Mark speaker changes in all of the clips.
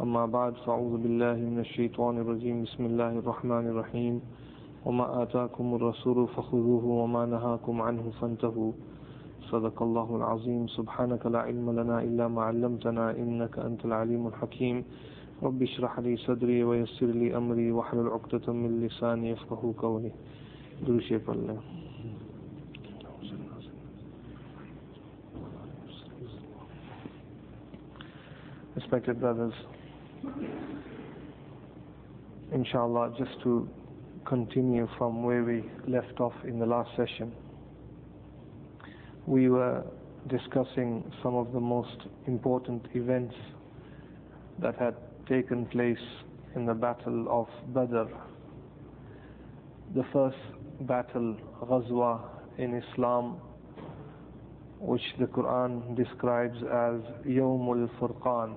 Speaker 1: أما بعد فأعوذ بالله من الشيطان الرجيم. بسم الله الرحمن الرحيم. وما آتاكم الرسول فخذوه وما نهاكم عنه فانتهوا. صدق الله العظيم. سبحانك لا علم لنا إلا ما علمتنا إنك أنت العليم الحكيم. رب اشرح لي صدري ويسر لي أمري واحلل عقدة من لساني يفقه قولي. دروشي الله. Respected brothers, inshallah, just to continue from where we left off in the last session, we were discussing some of the most important events that had taken place in the battle of Badr. The first battle, Ghazwa in Islam, which the Quran describes as Yawmul Furqan.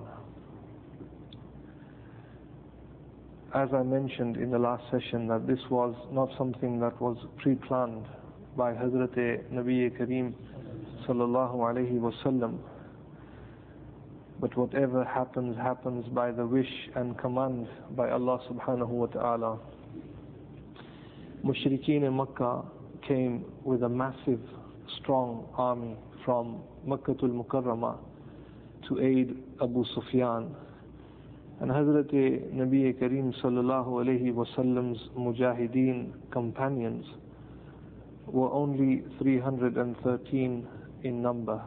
Speaker 1: As I mentioned in the last session, that this was not something that was pre-planned by Hazrat Nabi Kareem sallallahu alayhi wasallam. But whatever happens, happens by the wish and command by Allah subhanahu wa ta'ala. Mushrikeen in Makkah came with a massive, strong army from Makkah al Mukarramah to aid Abu Sufyan. And Hazrat Nabi Kareem sallallahu alayhi wasallam's mujahideen companions were only 313 in number.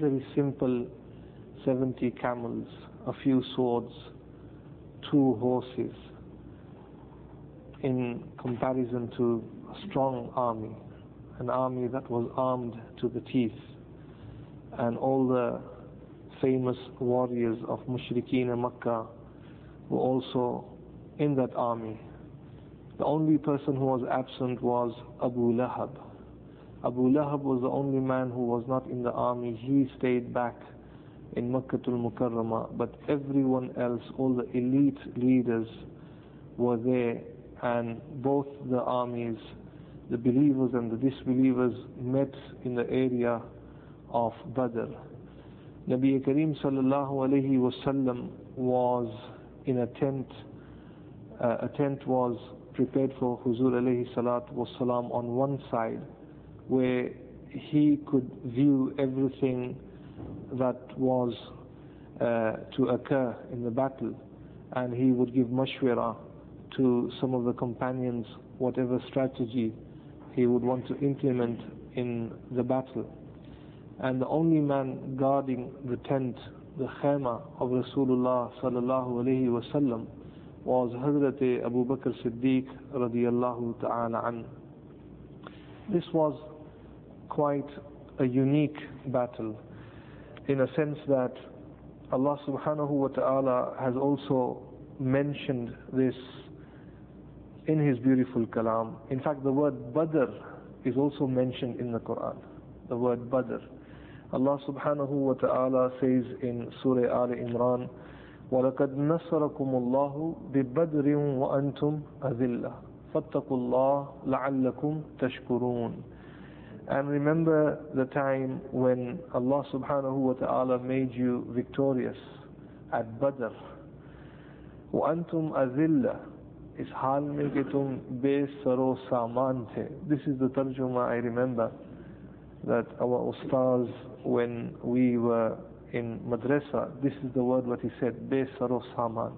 Speaker 1: Very simple 70 camels, a few swords, two horses, in comparison to a strong army, an army that was armed to the teeth. And all the famous warriors of Mushrikeen Makkah were also in that army. The only person who was absent was Abu Lahab. Abu Lahab was the only man who was not in the army. He stayed back in Makkah al-Mukarramah, but everyone else, all the elite leaders were there and both the armies, the believers and the disbelievers met in the area of Badr. Nabi Kareem sallallahu alayhi wasallam was in a tent. Uh, a tent was prepared for Huzur alayhi salatu wasalam on one side where he could view everything that was uh, to occur in the battle and he would give mashwara to some of the companions whatever strategy he would want to implement in the battle and the only man guarding the tent the khayma of Rasulullah sallallahu alayhi was Hazrat Abu Bakr Siddiq radiyallahu ta'ala an. This was quite a unique battle in a sense that Allah subhanahu wa ta'ala has also mentioned this in His beautiful kalam. In fact, the word Badr is also mentioned in the Quran. The word Badr. Allah subhanahu wa ta'ala says in Surah Al Imran, وَلَقَدْ نَصَرَكُمُ اللَّهُ بِبَدْرٍ وَأَنْتُمْ أَذِلَّةٌ فَاتَّقُوا اللَّهَ لَعَلَّكُمْ تَشْكُرُونَ And remember the time when Allah subhanahu wa ta'ala made you victorious at Badr. وَأَنْتُمْ أَذِلَّةٌ اس حال میں کہ تم This is the tarjuma I remember that our ustaz when we were in madrasa this is the word what he said besaro saman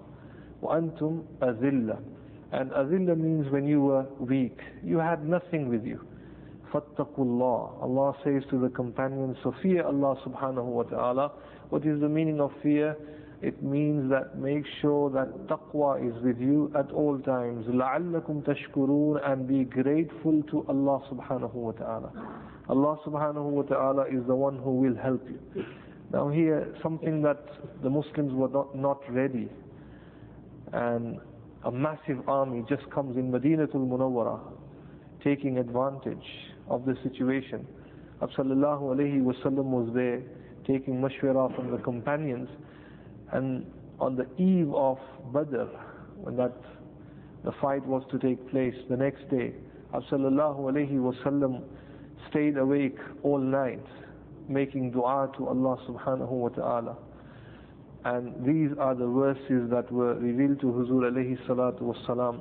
Speaker 1: wa antum azilla and azilla means when you were weak you had nothing with you fattaqullah Allah says to the companions so fear Allah subhanahu wa ta'ala what is the meaning of fear it means that make sure that taqwa is with you at all times لَعَلَّكُمْ تَشْكُرُونَ and be grateful to Allah subhanahu wa ta'ala Allah subhanahu wa ta'ala is the one who will help you. Now here something that the Muslims were not, not ready. And a massive army just comes in Madinatul Munawwara, taking advantage of the situation. Sallallahu alayhi wasallam was there, taking mashwara from the companions, and on the eve of Badr, when that the fight was to take place the next day, Sallallahu alayhi wasallam stayed awake all night, making dua to Allah subhanahu wa ta'ala. And these are the verses that were revealed to Huzur alayhi salatu wasalam.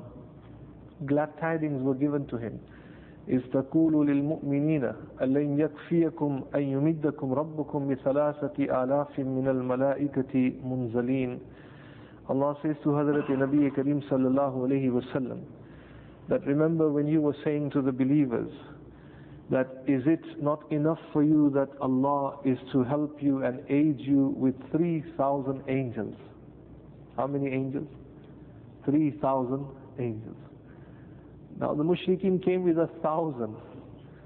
Speaker 1: Glad tidings were given to him. إذ تقول للمؤمنين ألن يكفيكم أن يمدكم ربكم بثلاثة آلاف من الملائكة منزلين Allah says to Hazrat Nabi Kareem sallallahu alayhi wasallam that remember when you were saying to the believers that is it not enough for you that Allah is to help you and aid you with 3,000 angels? How many angels? 3,000 angels. Now the mushrikeen came with a thousand.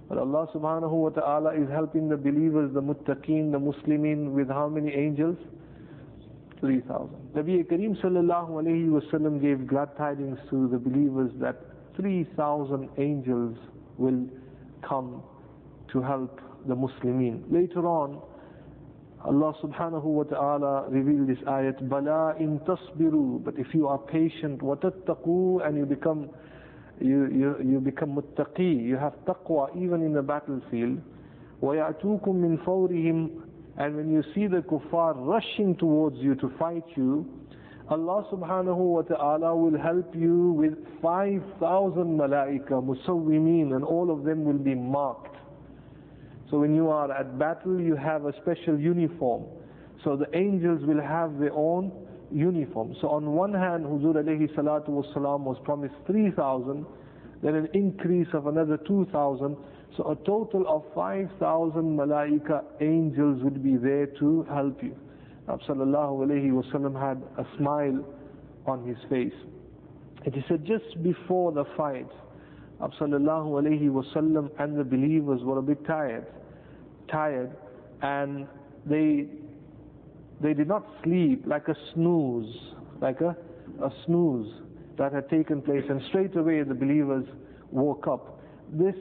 Speaker 1: But Allah subhanahu wa ta'ala is helping the believers, the muttaqeen, the muslimin with how many angels? 3,000. Nabi Kareem sallallahu alayhi gave glad tidings to the believers that 3,000 angels will come to help the Muslimin. Later on, Allah subhanahu wa ta'ala revealed this ayat, Bala in tasbiru, but if you are patient, watattaqu, and you become you, you, you become muttaqi, you have taqwa even in the battlefield, وَيَأْتُوكُم مِّن فَوْرِهِمْ And when you see the kuffar rushing towards you to fight you, Allah subhanahu wa ta'ala will help you with 5,000 malaika, musawwimin, and all of them will be marked. So when you are at battle, you have a special uniform. So the angels will have their own uniform. So on one hand, Huzur alayhi salatu wasalam was promised 3,000, then an increase of another 2,000. So a total of 5,000 malaika angels would be there to help you. Sallallahu alayhi wasallam had a smile on his face. And he said just before the fight, Sallallahu alayhi wasallam and the believers were a bit tired, tired, and they they did not sleep like a snooze, like a, a snooze that had taken place, and straight away the believers woke up. This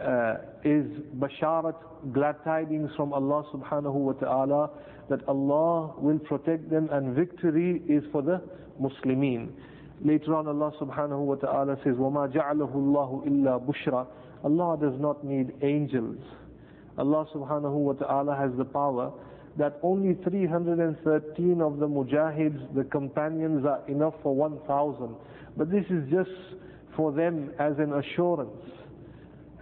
Speaker 1: uh, is basharat, glad tidings from Allah subhanahu wa ta'ala that Allah will protect them and victory is for the Muslimin. Later on Allah subhanahu wa ta'ala says, وَمَا جَعَلَهُ اللَّهُ إِلَّا بُشْرًا Allah does not need angels. Allah subhanahu wa ta'ala has the power that only 313 of the mujahids, the companions are enough for 1,000. But this is just for them as an assurance,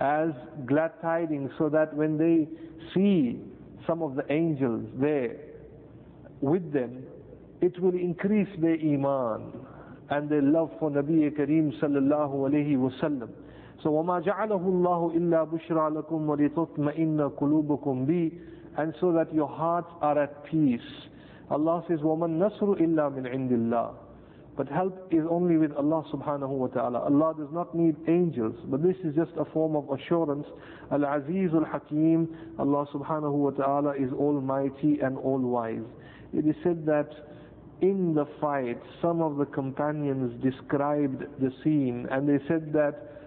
Speaker 1: as glad tidings, so that when they see some of the angels there with them, it will increase their iman and their love for Nabi Kareem sallallahu alayhi wasallam. So وَمَا جَعَلَهُ اللَّهُ إِلَّا بُشْرَى لَكُمْ وَلِتُطْمَئِنَّ قُلُوبُكُمْ بِهِ And so that your hearts are at peace. Allah says, وَمَا النَّصْرُ إِلَّا مِنْ عِنْدِ اللَّهِ but help is only with Allah subhanahu wa ta'ala. Allah does not need angels, but this is just a form of assurance. Al-Aziz al-Hakim, Allah subhanahu wa ta'ala is almighty and all-wise. It is said that in the fight, some of the companions described the scene and they said that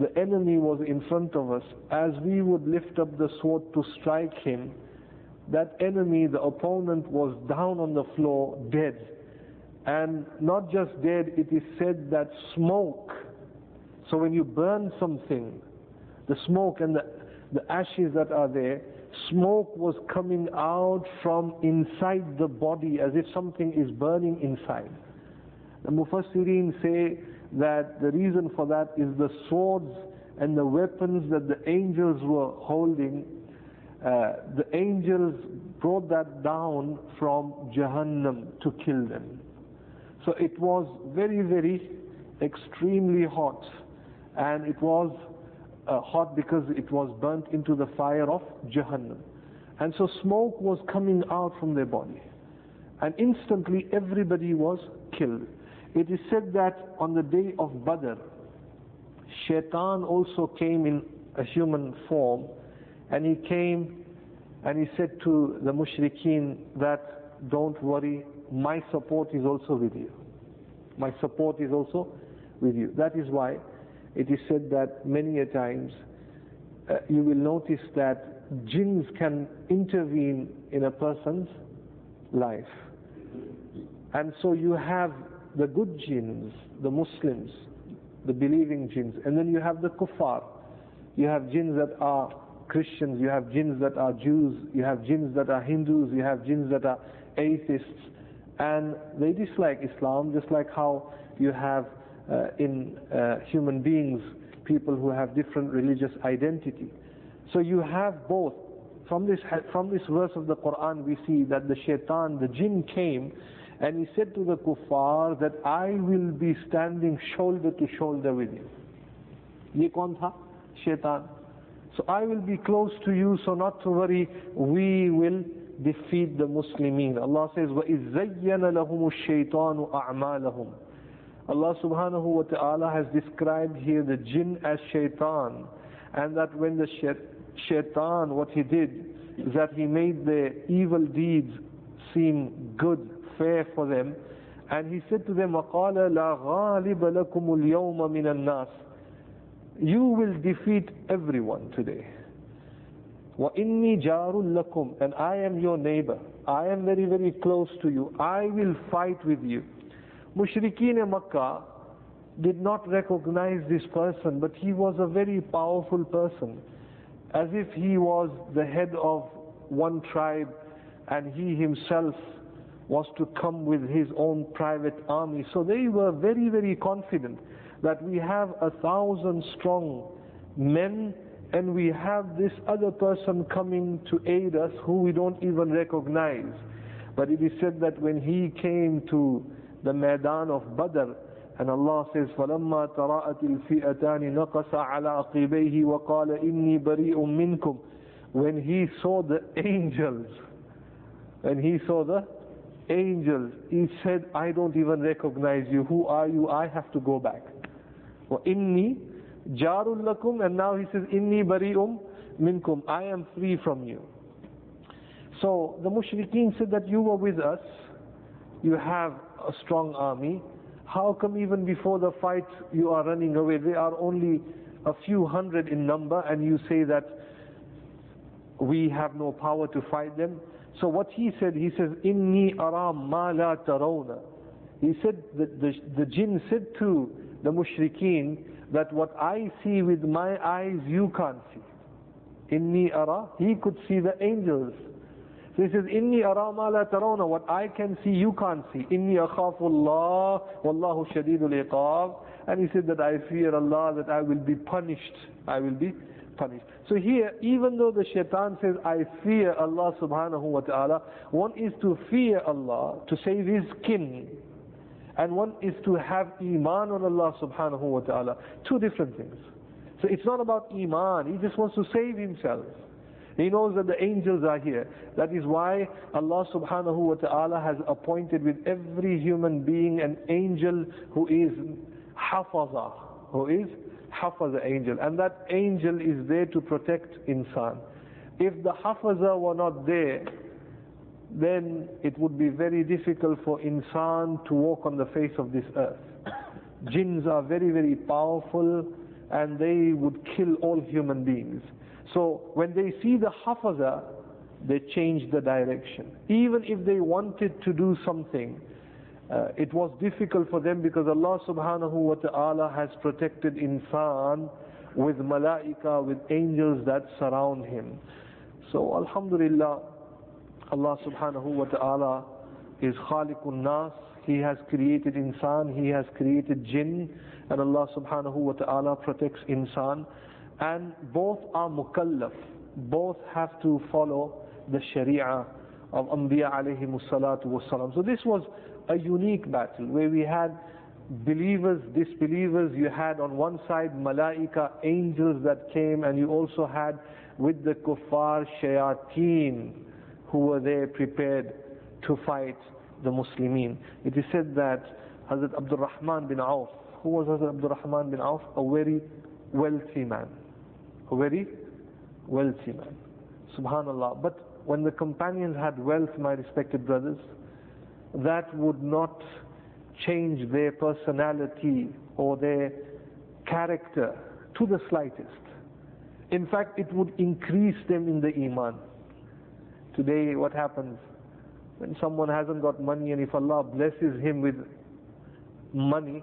Speaker 1: the enemy was in front of us. As we would lift up the sword to strike him, that enemy, the opponent, was down on the floor, dead. And not just dead, it is said that smoke. So when you burn something, the smoke and the, the ashes that are there, smoke was coming out from inside the body as if something is burning inside. The Mufassirin say that the reason for that is the swords and the weapons that the angels were holding. Uh, the angels brought that down from Jahannam to kill them. So it was very, very extremely hot. And it was uh, hot because it was burnt into the fire of Jahannam. And so smoke was coming out from their body. And instantly everybody was killed. It is said that on the day of Badr, Shaitan also came in a human form and he came and he said to the mushrikeen that don't worry, my support is also with you. My support is also with you. That is why it is said that many a times uh, you will notice that jinns can intervene in a person's life. And so you have the good jinns, the Muslims, the believing jinns, and then you have the kuffar. You have jinns that are Christians, you have jinns that are Jews, you have jinns that are Hindus, you have jinns that are atheists, and they dislike Islam just like how you have uh, in uh, human beings people who have different religious identity. So you have both. From this, from this verse of the Quran we see that the shaitan, the jinn came and he said to the kuffar that I will be standing shoulder to shoulder with you. Ye kaun tha? Shaitan. So I will be close to you, so not to worry, we will defeat the Muslimin. Allah says, وَإِذْ زَيَّنَ لَهُمُ الشَّيْطَانُ أَعْمَالَهُمْ Allah subhanahu wa ta'ala has described here the jinn as shaitan. And that when the shaitan, what he did, is that he made the evil deeds seem good, fair for them. And he said to them, وَقَالَ لَا غَالِبَ لَكُمُ الْيَوْمَ مِنَ النَّاسِ You will defeat everyone today. وَإِنِّي جَارٌ لَكُمْ And I am your neighbor. I am very, very close to you. I will fight with you. Mushrikeen Makkah did not recognize this person, but he was a very powerful person. As if he was the head of one tribe and he himself was to come with his own private army. So they were very, very confident that we have a thousand strong men and we have this other person coming to aid us who we don't even recognize. But it is said that when he came to the Maidan of Badr, and Allah says, فَلَمَّا تَرَأَتِ الْفِئَتَانِ نَقَصَ عَلَى عَقِبَيْهِ وَقَالَ إِنِّي بَرِيءٌ مِّنْكُمْ When he saw the angels, when he saw the angels, he said, I don't even recognize you. Who are you? I have to go back. وَإِنِّي jarul lakum, and now he says, inni bari'um minkum, I am free from you. So the mushrikeen said that you were with us, you have a strong army, how come even before the fight you are running away? They are only a few hundred in number and you say that we have no power to fight them. So what he said, he says, Inni aram ma la tarawna. He said, that the, the jinn said to the mushrikeen, that what I see with my eyes you can't see. Inni ara, he could see the angels. So he says, Inni ara ma la tarawna, what I can see you can't see. Inni akhafu Allah, wallahu shadidul iqab. And he said that I fear Allah, that I will be punished. I will be punished. So here, even though the shaitan says, I fear Allah subhanahu wa ta'ala, one is to fear Allah, to save his kin, and one is to have iman on Allah subhanahu wa ta'ala. Two different things. So it's not about iman, he just wants to save himself. He knows that the angels are here. That is why Allah subhanahu wa ta'ala has appointed with every human being an angel who is hafaza, who is hafaza angel. And that angel is there to protect insan. If the hafaza were not there, then it would be very difficult for insan to walk on the face of this earth. Jinns are very, very powerful and they would kill all human beings. So when they see the hafaza, they change the direction. Even if they wanted to do something, uh, it was difficult for them because Allah subhanahu wa ta'ala has protected insan with malaika, with angels that surround him. So alhamdulillah, Allah subhanahu wa ta'ala is khaliqun nas. He has created insan, He has created jinn, and Allah subhanahu wa ta'ala protects insan. And both are mukallaf. Both have to follow the sharia of Anbiya alayhi salatu wasalam. So this was a unique battle where we had believers, disbelievers, you had on one side malaika, angels that came, and you also had with the kuffar shayateen, who were there prepared to fight the Muslimin. It is said that Hazrat Abdul Rahman bin Auf, who was Hazrat Abdul Rahman bin Auf? A very wealthy man. A very wealthy man. Subhanallah. But when the companions had wealth, my respected brothers, that would not change their personality or their character to the slightest. In fact, it would increase them in the iman. Today, what happens when someone hasn't got money and if Allah blesses him with money,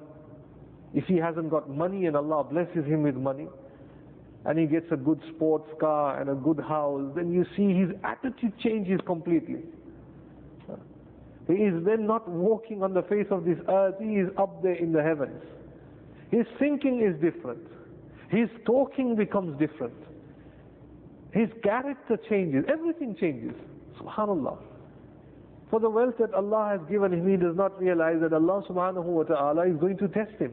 Speaker 1: if he hasn't got money and Allah blesses him with money, and he gets a good sports car and a good house, then you see his attitude changes completely. He is then not walking on the face of this earth, he is up there in the heavens. His thinking is different. His talking becomes different. His character changes, everything changes. Subhanallah. For the wealth that Allah has given him, he does not realize that Allah subhanahu wa ta'ala is going to test him.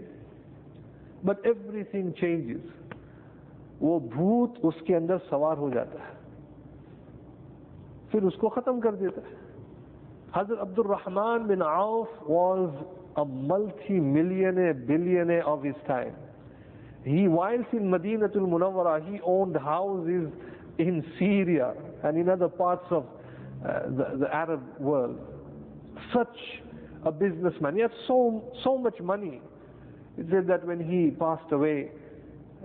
Speaker 1: But everything changes. وہ بھوت اس کے اندر سوار ہو جاتا ہے پھر اس کو ختم کر دیتا ہے حضرت عبد الرحمن بن عوف واز a multi-millionaire billionaire of his time he whilst in مدینة المنورہ he owned houses in Syria and in other parts of uh, the, the Arab world. Such a businessman. He had so, so much money. It said that when he passed away,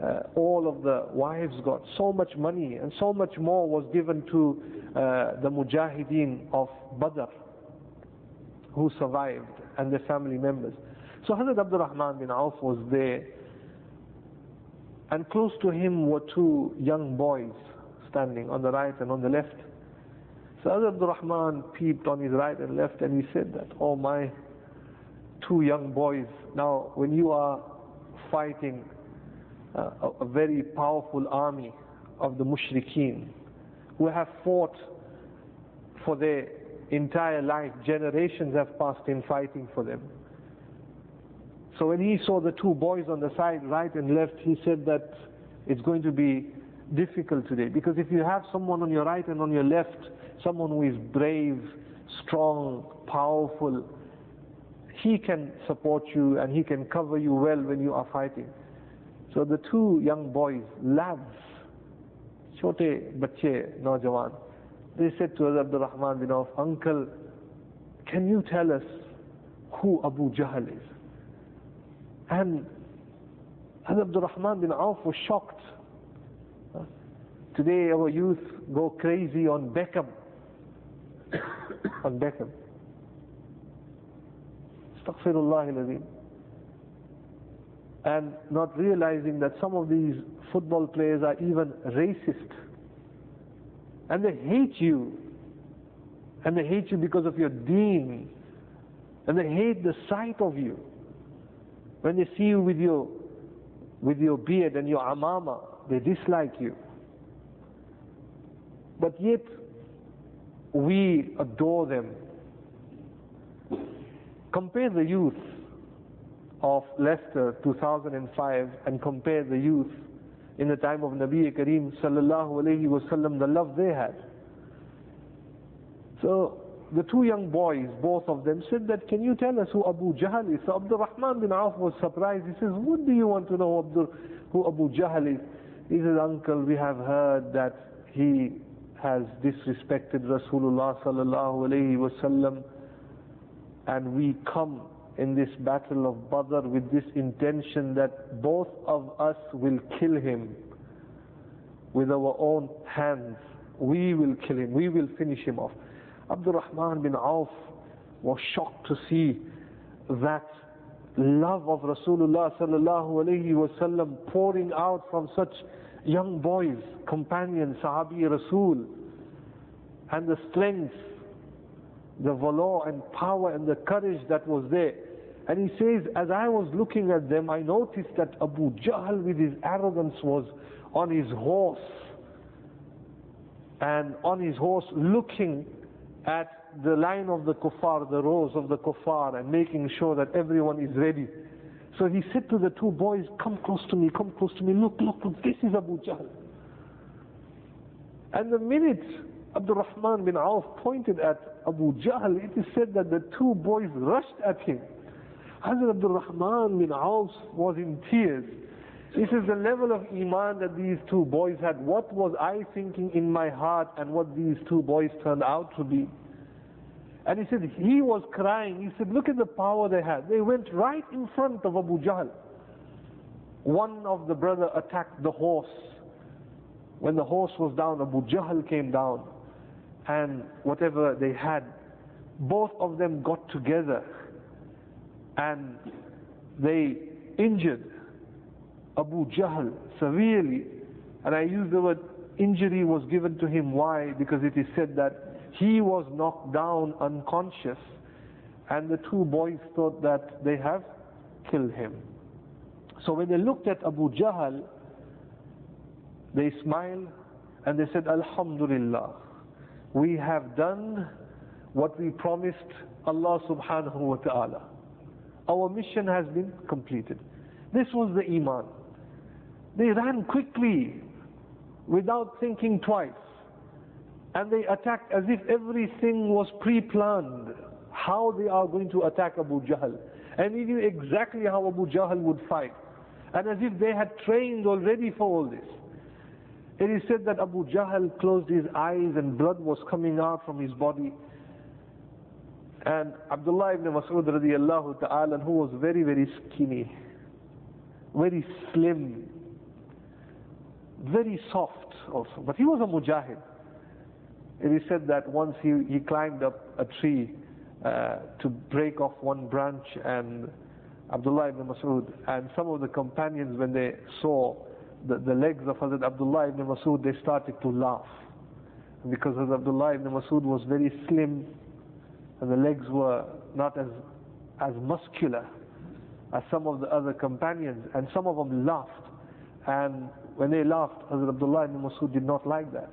Speaker 1: uh, all of the wives got so much money and so much more was given to uh, the mujahideen of Badr who survived and their family members. So Hazrat Abdul Rahman bin Auf was there and close to him were two young boys standing on the right and on the left. So Abdul Rahman peeped on his right and left and he said that, oh my two young boys, now when you are fighting uh, a, a very powerful army of the mushrikeen who have fought for their entire life, generations have passed in fighting for them. So when he saw the two boys on the side, right and left, he said that it's going to be difficult today. Because if you have someone on your right and on your left, someone who is brave, strong, powerful, he can support you and he can cover you well when you are fighting. So the two young boys, lads, chote bache, nojawan, they said to Abdul Rahman bin Auf, Uncle, can you tell us who Abu Jahl is? And Abdul Rahman bin Auf was shocked Today our youth go crazy on Beckham. on Beckham. And not realizing that some of these football players are even racist. And they hate you. And they hate you because of your deen. And they hate the sight of you. When they see you with your with your beard and your amama, they dislike you. But yet we adore them. Compare the youth of Leicester 2005 and compare the youth in the time of Nabi Kareem sallallahu alayhi wasallam, the love they had. So the two young boys, both of them, said that, can you tell us who Abu Jahl is? So Abdul Rahman bin Auf was surprised. He says, what do you want to know Abdul, who Abu Jahl is? He says, uncle, we have heard that he has disrespected Rasulullah sallallahu alayhi wasallam and we come in this battle of Badr with this intention that both of us will kill him with our own hands. We will kill him. We will finish him off. Abdul Rahman bin Auf was shocked to see that love of Rasulullah sallallahu alayhi wasallam pouring out from such young boys, companions, Sahabi Rasul, and the strength, the valor and power and the courage that was there. And he says, as I was looking at them, I noticed that Abu Jahl with his arrogance was on his horse. And on his horse looking at the line of the kuffar, the rows of the kuffar, and making sure that everyone is ready. So he said to the two boys, come close to me, come close to me, look, look, look, this is Abu Jahl. And the minute Abdul Rahman bin Auf pointed at Abu Jahl, it is said that the two boys rushed at him. Hazrat Abdul Rahman bin Auf was in tears. This is the level of iman that these two boys had. What was I thinking in my heart and what these two boys turned out to be? And he said he was crying. He said, look at the power they had. They went right in front of Abu Jahl. One of the brother attacked the horse. When the horse was down, Abu Jahl came down. And whatever they had, both of them got together. And they injured Abu Jahl severely. And I use the word injury was given to him. Why? Because it is said that he was knocked down unconscious and the two boys thought that they have killed him. So when they looked at Abu Jahl, they smiled and they said, Alhamdulillah, we have done what we promised Allah subhanahu wa ta'ala. Our mission has been completed. This was the Iman. They ran quickly without thinking twice. And they attacked as if everything was pre-planned, how they are going to attack Abu Jahl. And they knew exactly how Abu Jahl would fight. And as if they had trained already for all this. It is said that Abu Jahl closed his eyes and blood was coming out from his body. And Abdullah ibn Mas'ud radiallahu ta'ala, who was very, very skinny, very slim, very soft also. But he was a mujahid. It is said that once he, he climbed up a tree uh, to break off one branch and Abdullah ibn Mas'ud and some of the companions when they saw the, the legs of Hazrat Abdullah ibn Mas'ud they started to laugh. Because Hazrat Abdullah ibn Mas'ud was very slim and the legs were not as as muscular as some of the other companions. And some of them laughed. And when they laughed Hazrat Abdullah ibn Mas'ud did not like that.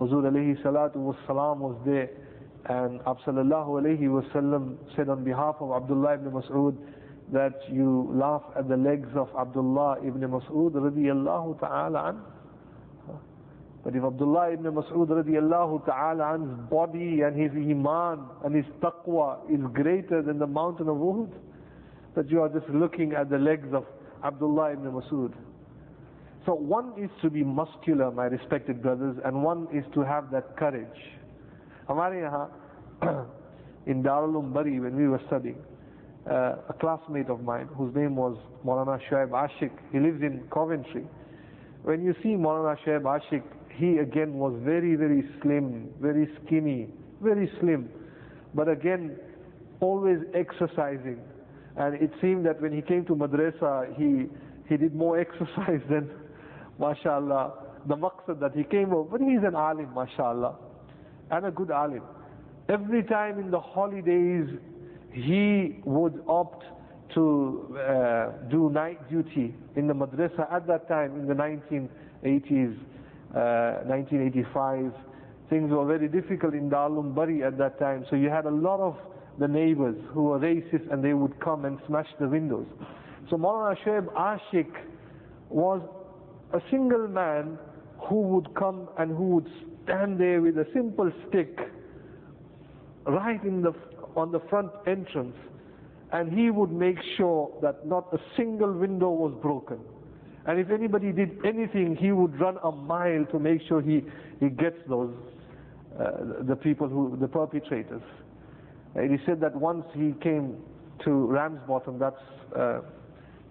Speaker 1: Huzur alayhi salatu was salam was there. And Absallallahu alayhi wasallam said on behalf of Abdullah ibn Mas'ud that you laugh at the legs of Abdullah ibn Mas'ud radiallahu ta'ala an. But if Abdullah ibn Mas'ud radiallahu ta'ala an's body and his iman and his taqwa is greater than the mountain of Uhud, that you are just looking at the legs of Abdullah ibn Mas'ud. So one is to be muscular, my respected brothers, and one is to have that courage. In Darul Umbari when we were studying, uh, a classmate of mine whose name was Maulana Shoaib Ashik, he lives in Coventry. When you see Maulana Shoaib Ashik, he again was very, very slim, very skinny, very slim. But again, always exercising. And it seemed that when he came to madrasa, he, he did more exercise than mashallah, the maqsad that he came over. But he's an alim, mashallah, and a good alim. Every time in the holidays, he would opt to uh, do night duty in the madrasa at that time in the 1980s, uh, 1985. Things were very difficult in Darul Bari at that time, so you had a lot of the neighbors who were racist and they would come and smash the windows. So Maulana Shoaib Ashik was a single man who would come and who would stand there with a simple stick right in the on the front entrance and he would make sure that not a single window was broken and if anybody did anything he would run a mile to make sure he he gets those uh, the people who the perpetrators And he said that once he came to Ramsbottom that's uh,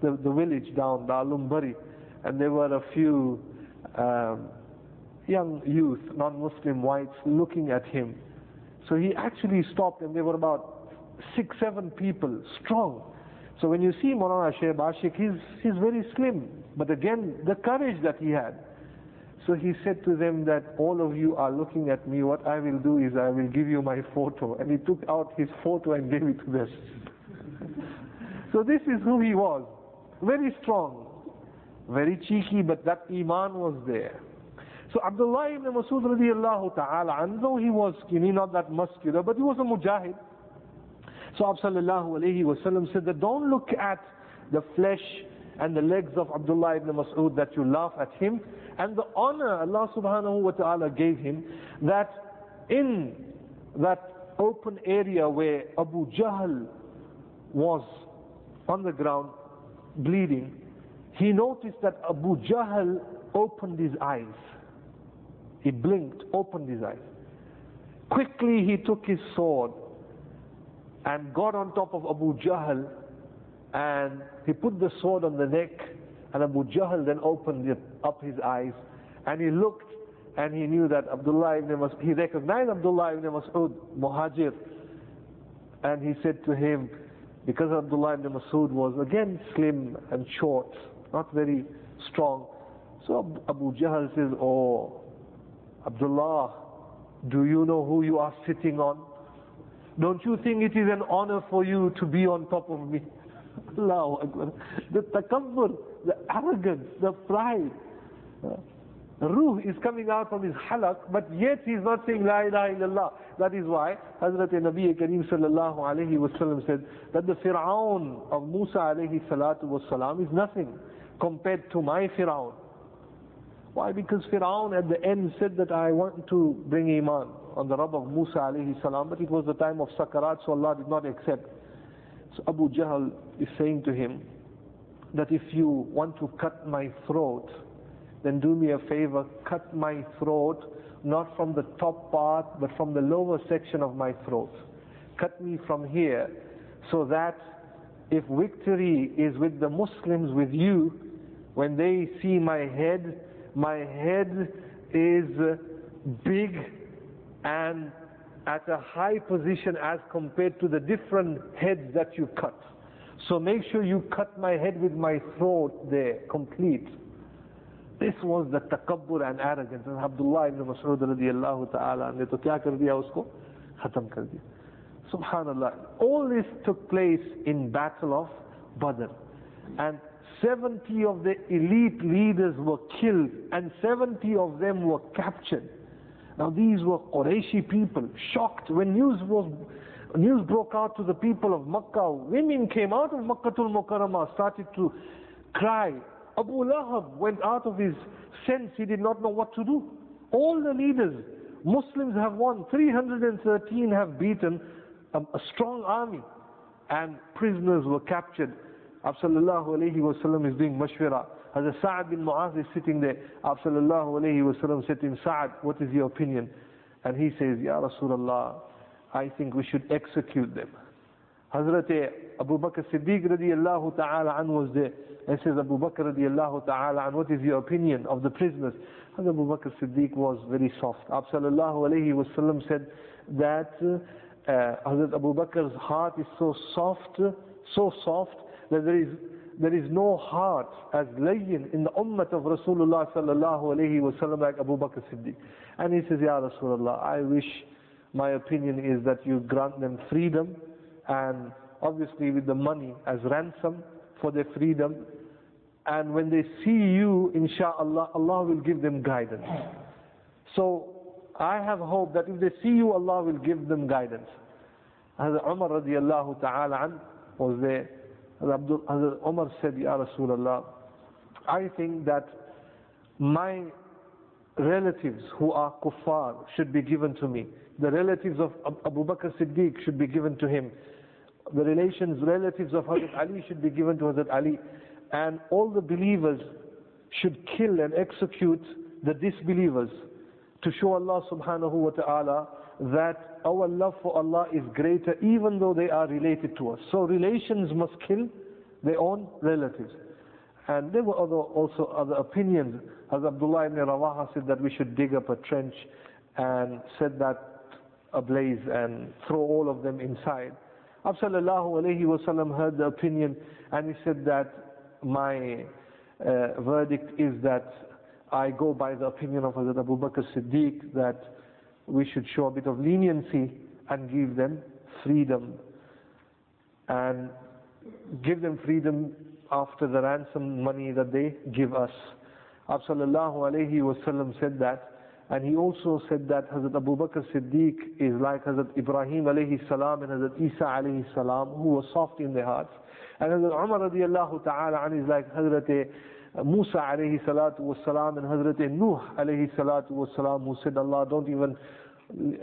Speaker 1: the, the village down Darul Bari and there were a few um, young youth, non-Muslim whites, looking at him. So he actually stopped, and there were about six, seven people, strong. So when you see Maulana Shoaib Ashik, he's, he's very slim. But again, the courage that he had. So he said to them that all of you are looking at me, what I will do is I will give you my photo. And he took out his photo and gave it to them. so this is who he was. Very strong. Very cheeky, but that iman was there. So Abdullah ibn Masud radiallahu ta'ala, though he was skinny, not that muscular, but he was a mujahid. So Sallallahu alayhi wasallam said that don't look at the flesh and the legs of Abdullah ibn Mas'ud that you laugh at him and the honor Allah subhanahu wa ta'ala gave him that in that open area where Abu Jahl was on the ground bleeding he noticed that Abu Jahl opened his eyes. He blinked, opened his eyes. Quickly he took his sword and got on top of Abu Jahl and he put the sword on the neck and Abu Jahl then opened up his eyes and he looked and he knew that Abdullah ibn Mas'ud, he recognized Abdullah ibn Mas'ud, Muhajir, and he said to him, because Abdullah ibn Mas'ud was again slim and short, not very strong, so Abu Jahl says, oh, Abdullah, do you know who you are sitting on? Don't you think it is an honor for you to be on top of me? Allahu Akbar. The takabbur, the arrogance, the pride. Ruh is coming out from his halak, but yet he is not saying La ilaha illallah. That is why Hazrat Nabi Kareem sallallahu alayhi wasallam said that the Fir'aun of Musa alayhi salatu wasalam is nothing compared to my Fir'aun. Why? Because Fir'aun at the end said that I want to bring Iman on the Rabb of Musa alayhi salam, but it was the time of Sakarat, so Allah did not accept. So Abu Jahl is saying to him that if you want to cut my throat, then do me a favor, cut my throat, not from the top part, but from the lower section of my throat. Cut me from here, so that if victory is with the Muslims, with you, when they see my head, my head is big and at a high position as compared to the different heads that you cut. So make sure you cut my head with my throat there, complete. This was the takabbur and arrogance. And Abdullah ibn Mas'ud radiallahu ta'ala ne to kya kar diya usko? Khatam kar diya. Subhanallah. All this took place in battle of Badr. And 70 of the elite leaders were killed and 70 of them were captured. Now these were Qurayshi people, shocked when news was news broke out to the people of Makkah. Women came out of Makkatul Mukarramah, started to cry. Abu Lahab went out of his sense, he did not know what to do. All the leaders, Muslims have won, 313 have beaten a, a strong army, and prisoners were captured. Sallallahu alayhi wasallam is doing mashwara. Hazrat Sa'ad bin Mu'az is sitting there. Sallallahu alayhi wasallam said to him, Sa'ad, what is your opinion? And he says, Ya Rasulullah, I think we should execute them. Hazrat Abu Bakr Siddiq radiallahu ta'ala an was there. And says, Abu Bakr radiallahu ta'ala an, what is your opinion of the prisoners? Hazrat Abu Bakr Siddiq was very soft. Sallallahu alayhi wasallam said that uh, Hazrat Abu Bakr's heart is so soft, so soft that there is there is no heart as layyin in the ummah of Rasulullah sallallahu alayhi wasallam like Abu Bakr Siddiq. And he says, Ya Rasulullah, I wish my opinion is that you grant them freedom and obviously with the money as ransom for their freedom. And when they see you, inshallah, Allah will give them guidance. So I have hope that if they see you, Allah will give them guidance. Hazrat Umar radiallahu ta'ala was there. Hazrat Umar said, Ya Rasulullah, I think that my relatives who are kuffar should be given to me. The relatives of Abu Bakr Siddiq should be given to him. The relations, relatives of Hazrat Ali should be given to Hazrat Ali. And all the believers should kill and execute the disbelievers to show Allah subhanahu wa ta'ala that our love for Allah is greater even though they are related to us. So relations must kill their own relatives. And there were other, also other opinions. As Abdullah ibn Rawaha said that we should dig up a trench and set that ablaze and throw all of them inside. Absallallahu alayhi wasallam heard the opinion and he said that my uh, verdict is that I go by the opinion of Hazrat Abu Bakr Siddiq that we should show a bit of leniency and give them freedom. And give them freedom after the ransom money that they give us. Sallallahu alayhi wasallam said that. And he also said that Hazrat Abu Bakr Siddiq is like Hazrat Ibrahim alayhi salam and Hazrat Isa alayhi salam who were soft in their hearts. And Hazrat Umar radiallahu ta'ala is like Hazrat Musa alayhi salatu was salam and Hazrat Nuh alayhi salatu was salam who said Allah don't even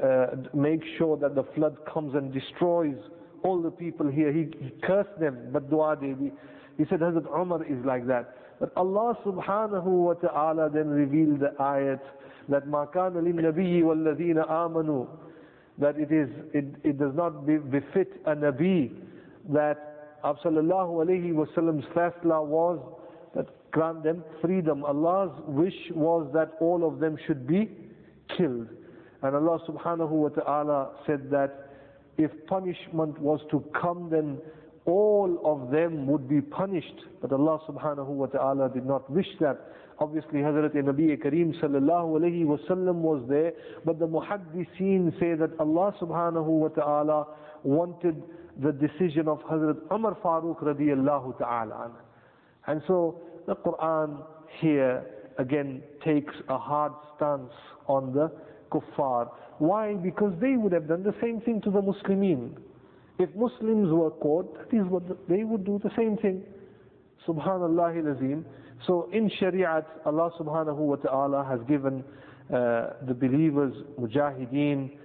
Speaker 1: uh, make sure that the flood comes and destroys all the people here. He, he cursed them, but dua did. He, he said Hazrat Umar is like that. But Allah subhanahu wa ta'ala then revealed the ayat that ما كان للنبي والذين آمنوا that it is it, it does not be, befit a Nabi that Sallallahu Alaihi Wasallam's fasla was that grant them freedom. Allah's wish was that all of them should be killed. And Allah subhanahu wa ta'ala said that if punishment was to come then all of them would be punished. But Allah subhanahu wa ta'ala did not wish that. Obviously Hazrat Nabi Kareem sallallahu alayhi wasallam was there, but the muhaddiseen say that Allah subhanahu wa ta'ala wanted the decision of Hazrat Umar Farooq radiallahu ta'ala. And so the Quran here again takes a hard stance on the kuffar. Why? Because they would have done the same thing to the Muslimin. If Muslims were caught, that is what they would do the same thing. Subhanallah azim. So in Shariat, Allah subhanahu wa ta'ala has given uh, the believers, mujahideen,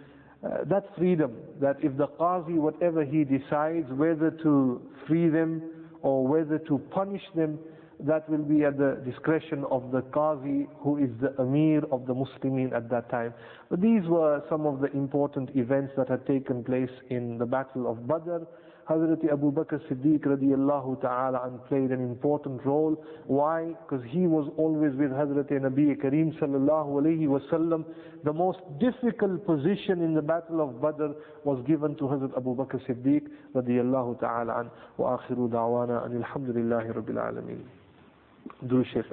Speaker 1: uh, that freedom, that if the qazi, whatever he decides, whether to free them or whether to punish them, that will be at the discretion of the Qazi, who is the Amir of the Muslimin at that time. But these were some of the important events that had taken place in the Battle of Badr. Hazrat Abu Bakr Siddiq radiallahu ta'ala and played an important role. Why? Because he was always with Hazrat Nabi Kareem sallallahu alayhi wasallam. The most difficult position in the battle of Badr was given to Hazrat Abu Bakr Siddiq radiallahu ta'ala an. Wa akhiru da'wana and alhamdulillahi rabbil alameen. Durushay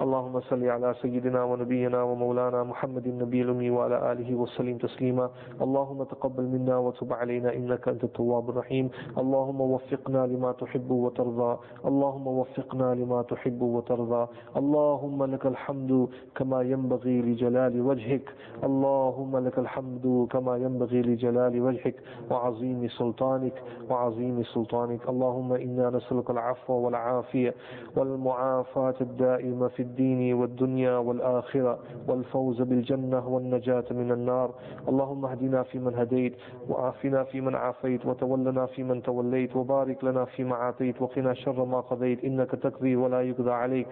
Speaker 1: اللهم صل على سيدنا ونبينا ومولانا محمد النبي الأمي وعلى آله وسلم تسليما. اللهم تقبل منا وتب علينا إنك أنت التواب الرحيم. اللهم وفقنا لما تحب وترضى. اللهم وفقنا لما تحب وترضى. اللهم لك الحمد كما ينبغي لجلال وجهك. اللهم لك الحمد كما ينبغي لجلال وجهك. وعظيم سلطانك. وعظيم سلطانك. اللهم إنا نسألك العفو والعافية والمعافاة الدائمة في الدين والدنيا والآخرة والفوز بالجنة والنجاة من النار. اللهم اهدنا فيمن هديت وعافنا فيمن عافيت وتولنا فيمن توليت وبارك لنا فيما عافيت وقنا شر ما قضيت. إنك تقضي ولا يقضى عليك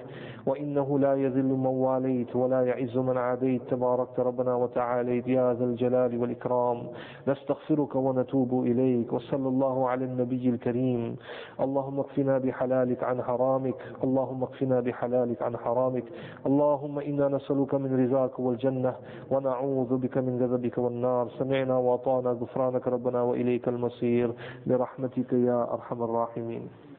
Speaker 1: وإنه لا يذل من واليت ولا يعز من عاديت. تباركت ربنا وتعاليت. يا ذا الجلال والإكرام. نستغفرك ونتوب إليك. وصلى الله على النبي الكريم. اللهم اكفنا بحلالك عن حرامك. اللهم اكفنا بحلالك عن حرامك. حرامك اللهم إنا نسألك من رضاك والجنة ونعوذ بك من غضبك والنار. سمعنا وأطعنا غفرانك ربنا وإليك المصير. برحمتك يا أرحم الراحمين.